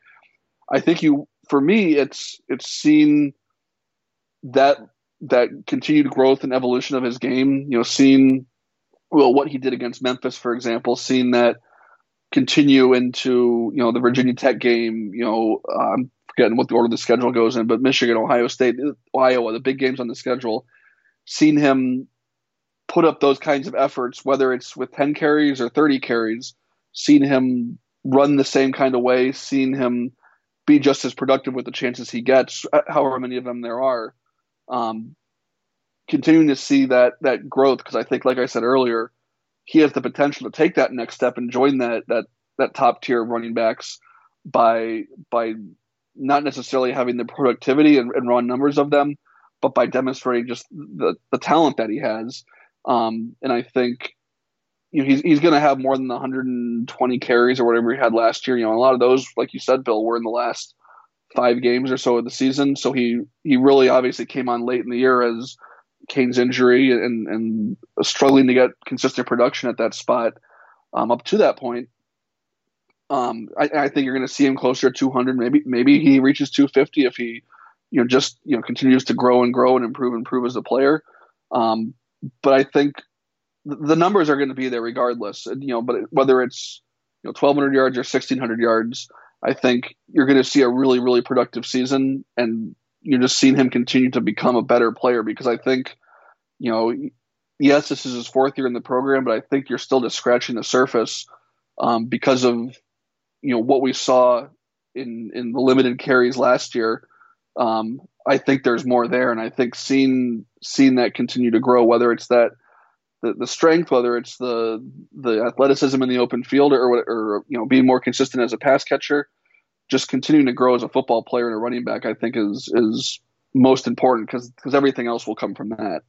I think you, for me, it's it's seen that that continued growth and evolution of his game. You know, seeing well what he did against Memphis, for example, seeing that continue into you know the Virginia Tech game. You know, I'm forgetting what the order the schedule goes in, but Michigan, Ohio State, Iowa, the big games on the schedule. Seen him put up those kinds of efforts, whether it's with 10 carries or 30 carries. Seen him run the same kind of way. Seen him be just as productive with the chances he gets, uh, however many of them there are. Um, continuing to see that that growth because I think, like I said earlier, he has the potential to take that next step and join that that that top tier of running backs by by not necessarily having the productivity and, and raw numbers of them, but by demonstrating just the the talent that he has. Um, and I think you know he's he's going to have more than 120 carries or whatever he had last year. You know, a lot of those, like you said, Bill, were in the last five games or so of the season. So he he really obviously came on late in the year as Cain's injury and and struggling to get consistent production at that spot um, up to that point. Um, I, I, think you're going to see him closer to 200. Maybe maybe he reaches 250 if he you know just you know continues to grow and grow and improve and improve as a player. Um, but I think the numbers are going to be there regardless. You know, but whether it's you know 1,200 yards or 1,600 yards, I think you're going to see a really really productive season and you're just seeing him continue to become a better player because I think, you know, yes, this is his fourth year in the program, but I think you're still just scratching the surface um, because of you know what we saw in in the limited carries last year. Um, I think there's more there, and I think seeing seeing that continue to grow, whether it's that the, the strength, whether it's the the athleticism in the open field, or or you know being more consistent as a pass catcher, just continuing to grow as a football player and a running back, I think is is most important because because everything else will come from that.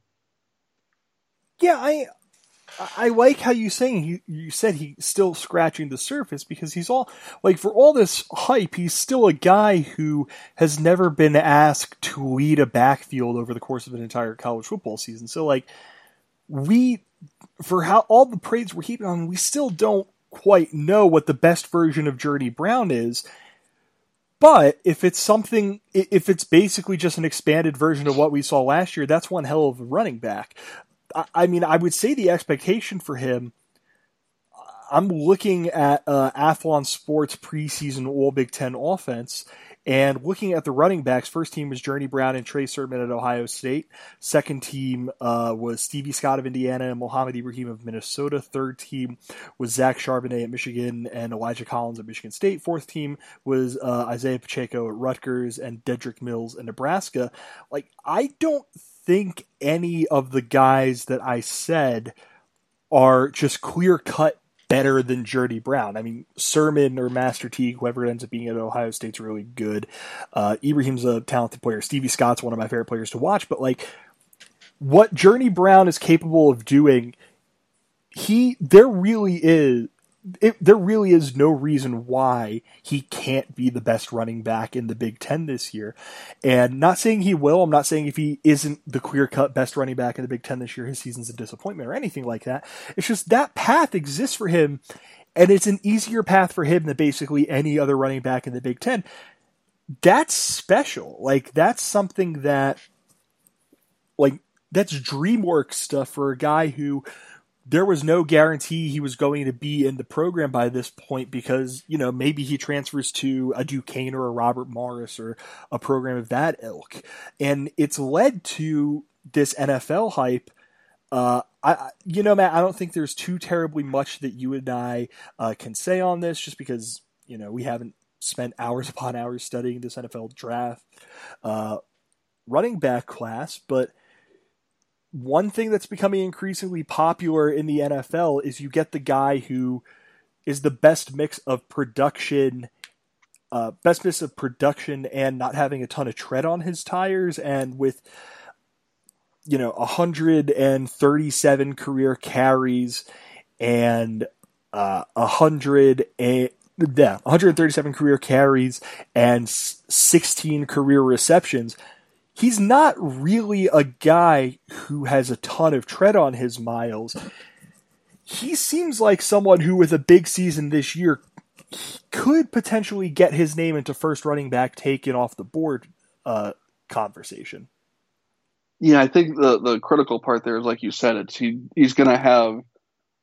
Yeah, I I like how you saying he you said he's still scratching the surface because he's all like for all this hype, he's still a guy who has never been asked to lead a backfield over the course of an entire college football season. So like we for how all the praise we're heaping on, we still don't quite know what the best version of Journey Brown is. But if it's something, if it's basically just an expanded version of what we saw last year, that's one hell of a running back. I, mean, I would say the expectation for him. I'm looking at uh, Athlon Sports preseason All Big Ten offense, And looking at the running backs, first team was Journey Brown and Trey Sermon at Ohio State. Second team uh, was Stevie Scott of Indiana and Mohamed Ibrahim of Minnesota. Third team was Zach Charbonnet at Michigan and Elijah Collins at Michigan State. Fourth team was uh, Isaiah Pacheco at Rutgers and Dedrick Mills in Nebraska. Like, I don't think any of the guys that I said are just clear cut better than Journey Brown. I mean, Sermon or Master Teague, whoever it ends up being at Ohio State's really good. Uh, Ibrahim's a talented player. Stevie Scott's one of my favorite players to watch. But like, what Journey Brown is capable of doing, he there really is it, there really is no reason why he can't be the best running back in the Big Ten this year. And not saying he will. I'm not saying if he isn't the clear cut best running back in the Big Ten this year, his season's a disappointment or anything like that. It's just that path exists for him, and it's an easier path for him than basically any other running back in the Big Ten. That's special. Like that's something that, like that's DreamWorks stuff for a guy who there was no guarantee he was going to be in the program by this point because, you know, maybe he transfers to a Duquesne or a Robert Morris or a program of that ilk. And it's led to this NFL hype. Uh, I, you know, Matt, I don't think there's too terribly much that you and I uh, can say on this just because, you know, we haven't spent hours upon hours studying this NFL draft uh, running back class, but one thing that's becoming increasingly popular in the NFL is you get the guy who is the best mix of production, uh, best mix of production and not having a ton of tread on his tires, and with you know 137 career carries and uh, 100 and yeah, 137 career carries and 16 career receptions he's not really a guy who has a ton of tread on his miles. He seems like someone who, with a big season this year, could potentially get his name into first running back taken off the board uh, conversation. Yeah, I think the the critical part there is, like you said, it's he he's going to have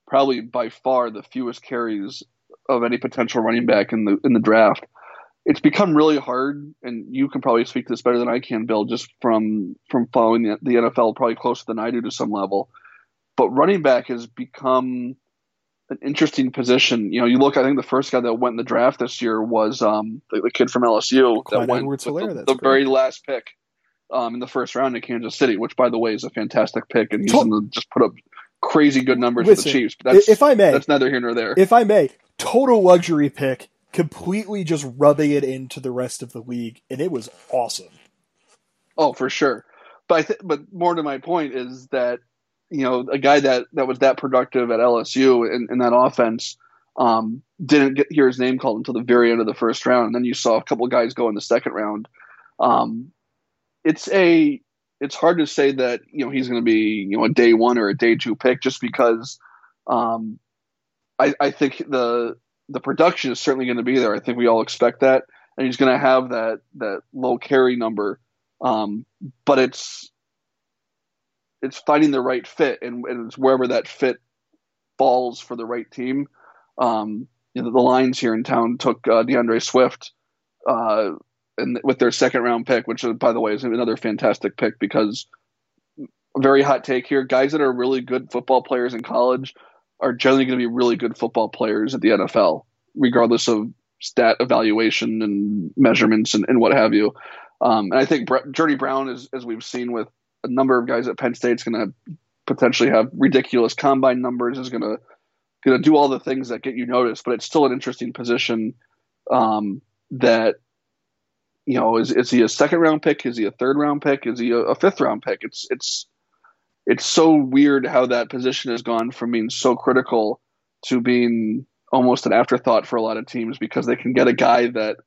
probably by far the fewest carries of any potential running back in the in the draft it's become really hard, and you can probably speak to this better than I can, Bill, just from from following the, the NFL probably closer than I do to some level. But running back has become an interesting position. You know, you look. I think the first guy that went in the draft this year was um, the, the kid from LSU Clyde that went with the, the very last pick um, in the first round in Kansas City, which, by the way, is a fantastic pick, and he's going to just put up crazy good numbers Listen, for the Chiefs. But that's, if I may, that's neither here nor there. if I may, total luxury pick, completely just rubbing it into the rest of the league, and it was awesome. Oh, for sure. But I th- but more to my point is that you know a guy that that was that productive at LSU in, in that offense um, didn't get hear his name called until the very end of the first round, and then you saw a couple guys go in the second round. Um, it's a it's hard to say that you know he's going to be you know a day one or a day two pick just because um, I, I think the the production is certainly going to be there. I think we all expect that, and he's going to have that that low carry number. Um, but it's it's finding the right fit, and, and it's wherever that fit falls for the right team. Um, you know, the Lions here in town took uh, D'Andre Swift, uh, and with their second round pick, which by the way is another fantastic pick because very hot take here. Guys that are really good football players in college are generally going to be really good football players at the NFL, regardless of stat evaluation and measurements and, and what have you. Um, and I think Bre- Journey Brown, is, as we've seen with a number of guys at Penn State, is going to potentially have ridiculous combine numbers. Is going to going to do all the things that get you noticed, but it's still an interesting position. Um, that you know, is is he a second round pick? Is he a third round pick? Is he a, a fifth round pick? It's it's it's so weird how that position has gone from being so critical to being almost an afterthought for a lot of teams because they can get a guy that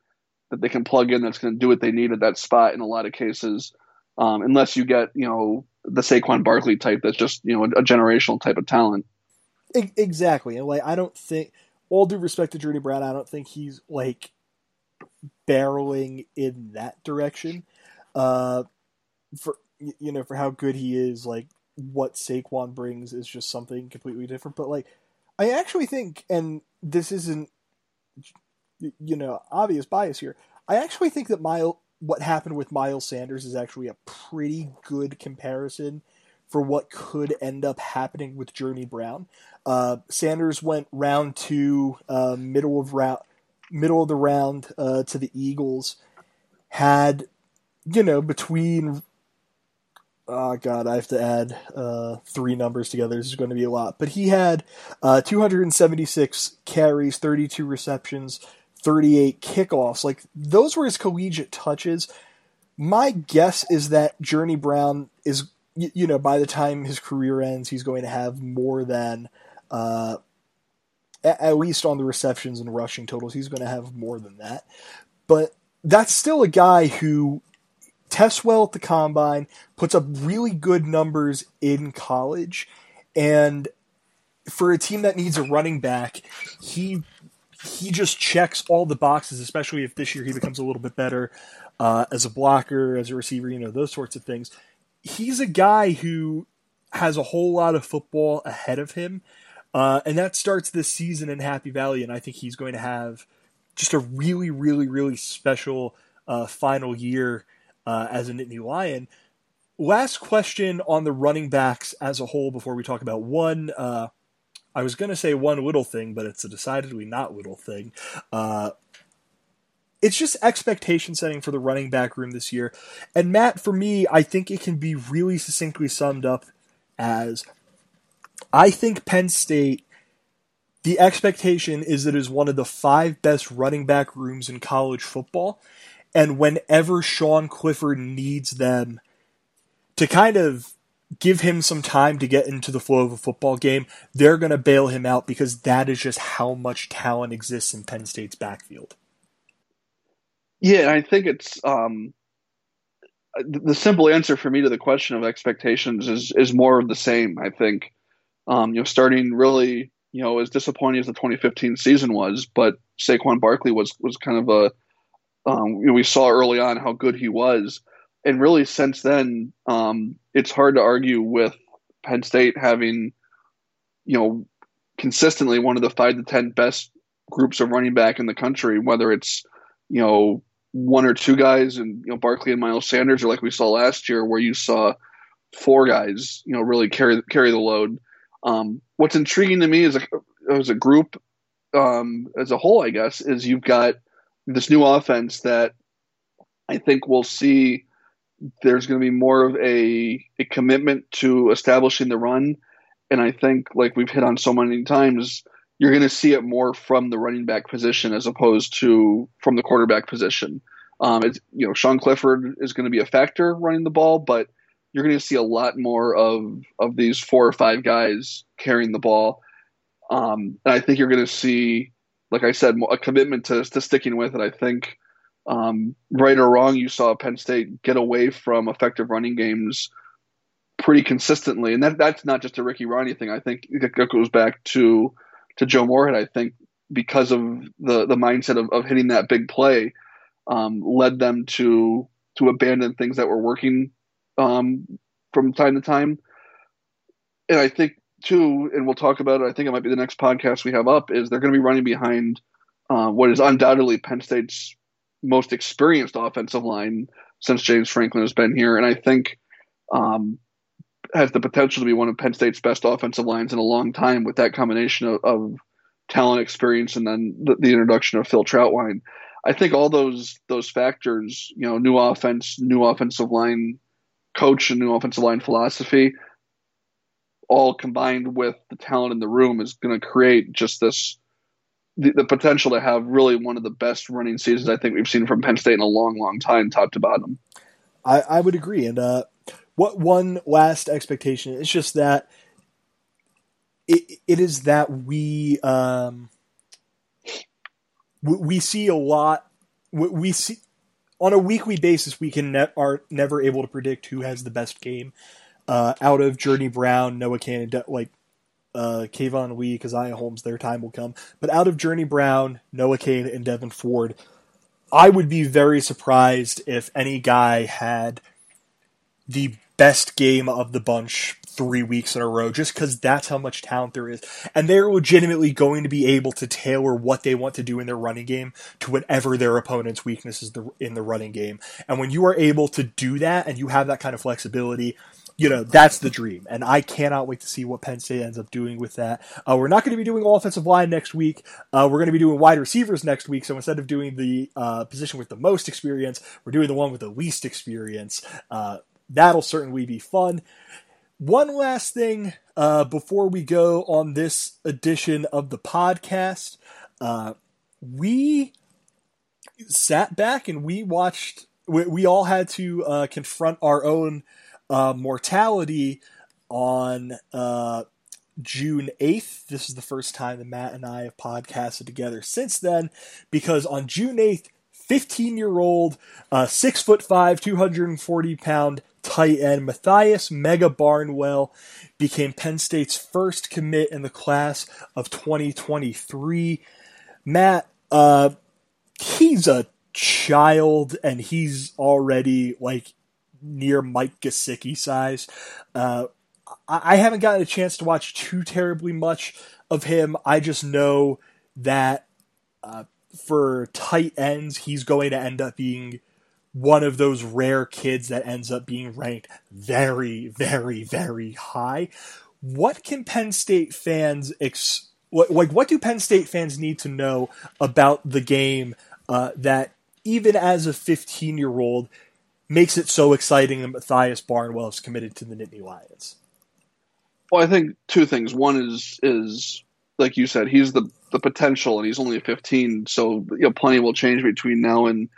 that they can plug in that's going to do what they need at that spot in a lot of cases. Um, unless you get you know the Saquon Barkley type that's just you know a, generational type of talent. Exactly, and like I don't think, all due respect to Journey Brown, I don't think he's like barreling in that direction. Uh, for you know, for how good he is, like what Saquon brings is just something completely different. But like, I actually think, and this isn't, you know, obvious bias here. I actually think that Mile, what happened with Miles Sanders is actually a pretty good comparison for what could end up happening with Journey Brown. Uh, Sanders went round two, uh, middle of round, middle of the round uh, to the Eagles. Had you know between oh god, I have to add uh, three numbers together. This is going to be a lot. But he had uh, 276 carries, 32 receptions, 38 kickoffs. Like those were his collegiate touches. My guess is that Journey Brown is, you know, by the time his career ends, he's going to have more than, uh, at least on the receptions and rushing totals, he's going to have more than that. But that's still a guy who tests well at the combine, puts up really good numbers in college, and for a team that needs a running back, he he just checks all the boxes, especially if this year he becomes a little bit better uh, as a blocker, as a receiver, you know, those sorts of things. He's a guy who has a whole lot of football ahead of him, uh, and that starts this season in Happy Valley, and I think he's going to have just a really, really, really special uh, final year uh, as a Nittany Lion. Last question on the running backs as a whole before we talk about one. Uh, I was going to say one little thing, but it's a decidedly not little thing. Uh, it's just expectation setting for the running back room this year. And Matt, for me, I think it can be really succinctly summed up as I think Penn State, the expectation is that it is one of the five best running back rooms in college football. And whenever Sean Clifford needs them to kind of give him some time to get into the flow of a football game, they're going to bail him out because that is just how much talent exists in Penn State's backfield. Yeah, I think it's um, the simple answer for me to the question of expectations is is more of the same. I think um, you know, starting really, you know, as disappointing as the 2015 season was, but Saquon Barkley was was kind of a um, you know, we saw early on how good he was, and really since then, um, it's hard to argue with Penn State having, you know, consistently one of the five to ten best groups of running back in the country. Whether it's, you know, one or two guys, and you know, Barkley and Miles Sanders, or like we saw last year, where you saw four guys, you know, really carry carry the load. Um, what's intriguing to me as a as a group, um, as a whole, I guess, is you've got this new offense that I think we'll see there's going to be more of a, a commitment to establishing the run. And I think, like we've hit on so many times, you're going to see it more from the running back position as opposed to from the quarterback position. Um, it's, you know, Sean Clifford is going to be a factor running the ball, but you're going to see a lot more of of these four or five guys carrying the ball. Um, and I think you're going to see like I said, a commitment to, to sticking with it. I think, um, right or wrong, you saw Penn State get away from effective running games pretty consistently, and that that's not just a Ricky Rahne thing. I think it goes back to to Joe Moorhead. I think because of the the mindset of, of hitting that big play, um, led them to to abandon things that were working um, from time to time. And I think two, and we'll talk about it. I think it might be the next podcast we have up. Is they're going to be running behind uh, what is undoubtedly Penn State's most experienced offensive line since James Franklin has been here, and I think um, has the potential to be one of Penn State's best offensive lines in a long time with that combination of, of talent, experience, and then the, the, introduction of Phil Trautwein. I think all those those factors, you know, new offense, new offensive line coach, and new offensive line philosophy all combined with the talent in the room is going to create just this the, the, potential to have really one of the best running seasons I think we've seen from Penn State in a long, long time, top to bottom. I, I would agree. And uh, what one last expectation It's just that it, it is that we um, we, we see a lot. We, we see on a weekly basis. We can ne- are never able to predict who has the best game uh, out of Journey Brown, Noah Cain, like uh, Keyvone Lee, Caziah Holmes, their time will come. But out of Journey Brown, Noah Cain, and Devyn Ford, I would be very surprised if any guy had the best game of the bunch three weeks in a row just because that's how much talent there is. And they're legitimately going to be able to tailor what they want to do in their running game to whatever their opponent's weakness is in the running game. And when you are able to do that and you have that kind of flexibility, you know, that's the dream. And I cannot wait to see what Penn State ends up doing with that. Uh, we're not going to be doing offensive line next week. Uh, we're going to be doing wide receivers next week. So instead of doing the uh, position with the most experience, we're doing the one with the least experience. Uh, that'll certainly be fun. One last thing uh, before we go on this edition of the podcast. Uh, we sat back and we watched, we, we all had to confront our own uh, mortality on uh, June 8th. This is the first time that Matt and I have podcasted together since then, because on June 8th, 15 year old, uh, 6 foot 5, 240 pound tight end Matthias Mega Barnwell became Penn State's first commit in the class of 2023. Matt, uh, he's a child and he's already like near Mike Gesicki size. Uh, I haven't gotten a chance to watch too terribly much of him. I just know that uh, for tight ends, he's going to end up being one of those rare kids that ends up being ranked very, very, very high. What can Penn State fans ex- what, like what do Penn State fans need to know about the game uh, that even as a 15 year old makes it so exciting that Matthias Barnwell is committed to the Nittany Lions? Well, I think two things. One is is like you said, he's the the potential, and he's only 15, so you know plenty will change between now and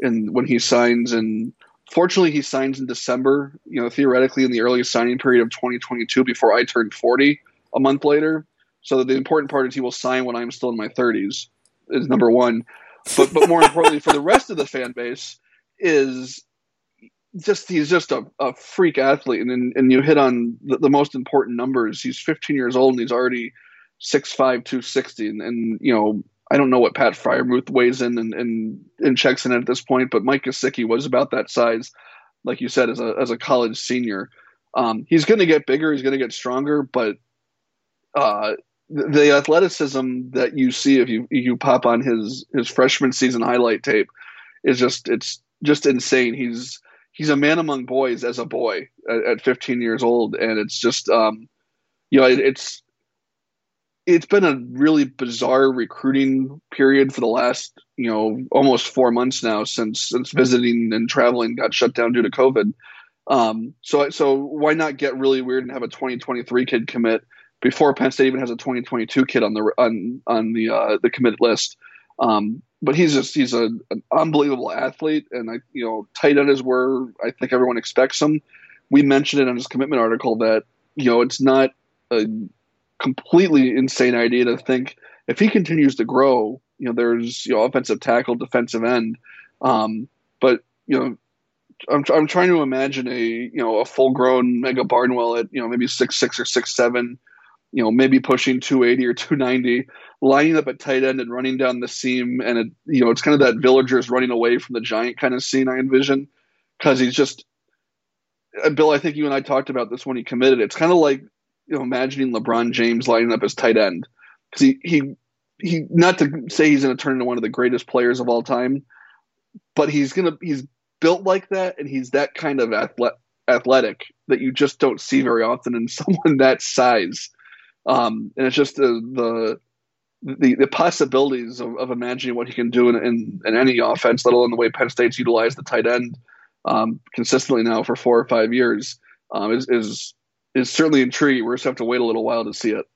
and when he signs. And fortunately, he signs in December. You know, theoretically, in the earliest signing period of 2022, before I turned 40 a month later. So the important part is he will sign when I'm still in my 30s. Is number one, but but more importantly for the rest of the fan base is just he's just a, a freak athlete, and and you hit on the, the, most important numbers. He's 15 years old and he's already 6'5", 260, and, and you know I don't know what Pat Freiermuth weighs in and, and, and checks in at this point, but Mike Gesicki was about that size, like you said, as a as a college senior. Um, he's going to get bigger, he's going to get stronger, but uh, the athleticism that you see if you you pop on his his freshman season highlight tape is just it's just insane. He's he's a man among boys as a boy at, at 15 years old, and it's just um, you know it, it's it's been a really bizarre recruiting period for the last you know almost four months now since since visiting and traveling got shut down due to COVID. Um, so so why not get really weird and have a 2023 kid commit before Penn State even has a 2022 kid on the on on the uh, the commit list? Um, but he's just he's a, an unbelievable athlete, and I you know tight end is where I think everyone expects him. We mentioned it on his commitment article that you know it's not a completely insane idea to think if he continues to grow, you know there's you know offensive tackle, defensive end, um, but you know. I'm, I'm trying to imagine a you know a full grown Mega Barnwell at you know maybe six six or six seven, you know maybe pushing 280 or 290 lining up at tight end and running down the seam, and it, you know it's kind of that villagers running away from the giant kind of scene I envision because he's just uh, Bill. I think you and I talked about this when he committed. It's kind of like you know imagining LeBron James lining up as tight end because he he he not to say he's going to turn into one of the greatest players of all time, but he's gonna he's built like that and he's that kind of athlete, athletic that you just don't see very often in someone that size. Um, and it's just the, the the, the possibilities of, of imagining what he can do in, in, in, any offense, let alone the way Penn State's utilized the tight end um, consistently now for four or five years, um, is, is is certainly intriguing. We're just have to wait a little while to see it.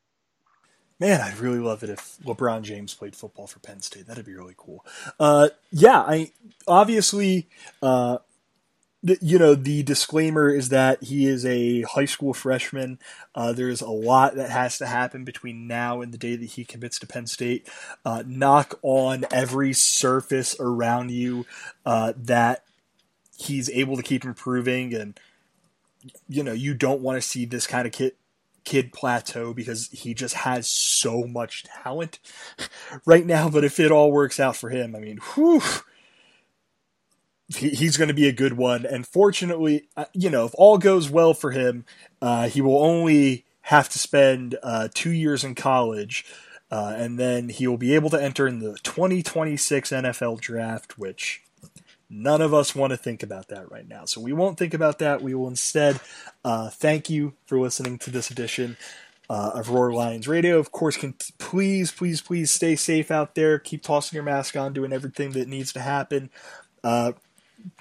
Man, I'd really love it if LeBron James played football for Penn State. That'd be really cool. Uh, yeah, I obviously uh, you know, the disclaimer is that he is a high school freshman. Uh, there's a lot that has to happen between now and the day that he commits to Penn State. Uh, knock on every surface around you uh, that he's able to keep improving, and you know, you don't want to see this kind of kid kid plateau because he just has so much talent right now. But if it all works out for him, I mean, whew he, he's going to be a good one. And fortunately, uh, you know, if all goes well for him, uh, he will only have to spend uh, two years in college. Uh, and then he will be able to enter in the 2026 NFL draft, which none of us want to think about that right now. So we won't think about that. We will instead uh, thank you for listening to this edition uh, of Roar Lions Radio. Of course, can please, please, please stay safe out there. Keep tossing your mask on, doing everything that needs to happen. Uh,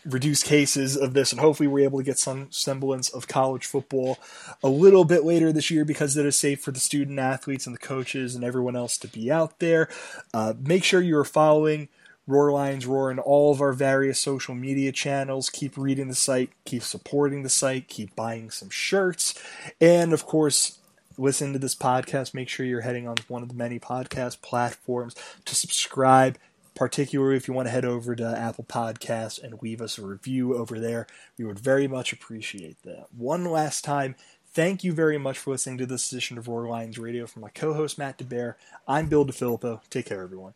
reduce cases of this, and hopefully we're able to get some semblance of college football a little bit later this year because it is safe for the student athletes and the coaches and everyone else to be out there. Uh, make sure you are following Roar Lions Roar in all of our various social media channels. Keep reading the site, keep supporting the site, keep buying some shirts, and of course, listen to this podcast. Make sure you're heading on one of the many podcast platforms to subscribe particularly if you want to head over to Apple Podcasts and leave us a review over there. We would very much appreciate that. One last time, thank you very much for listening to this edition of Roar Lions Radio. From my co host, Matt DeBear, I'm Bill DeFilippo. Take care, everyone.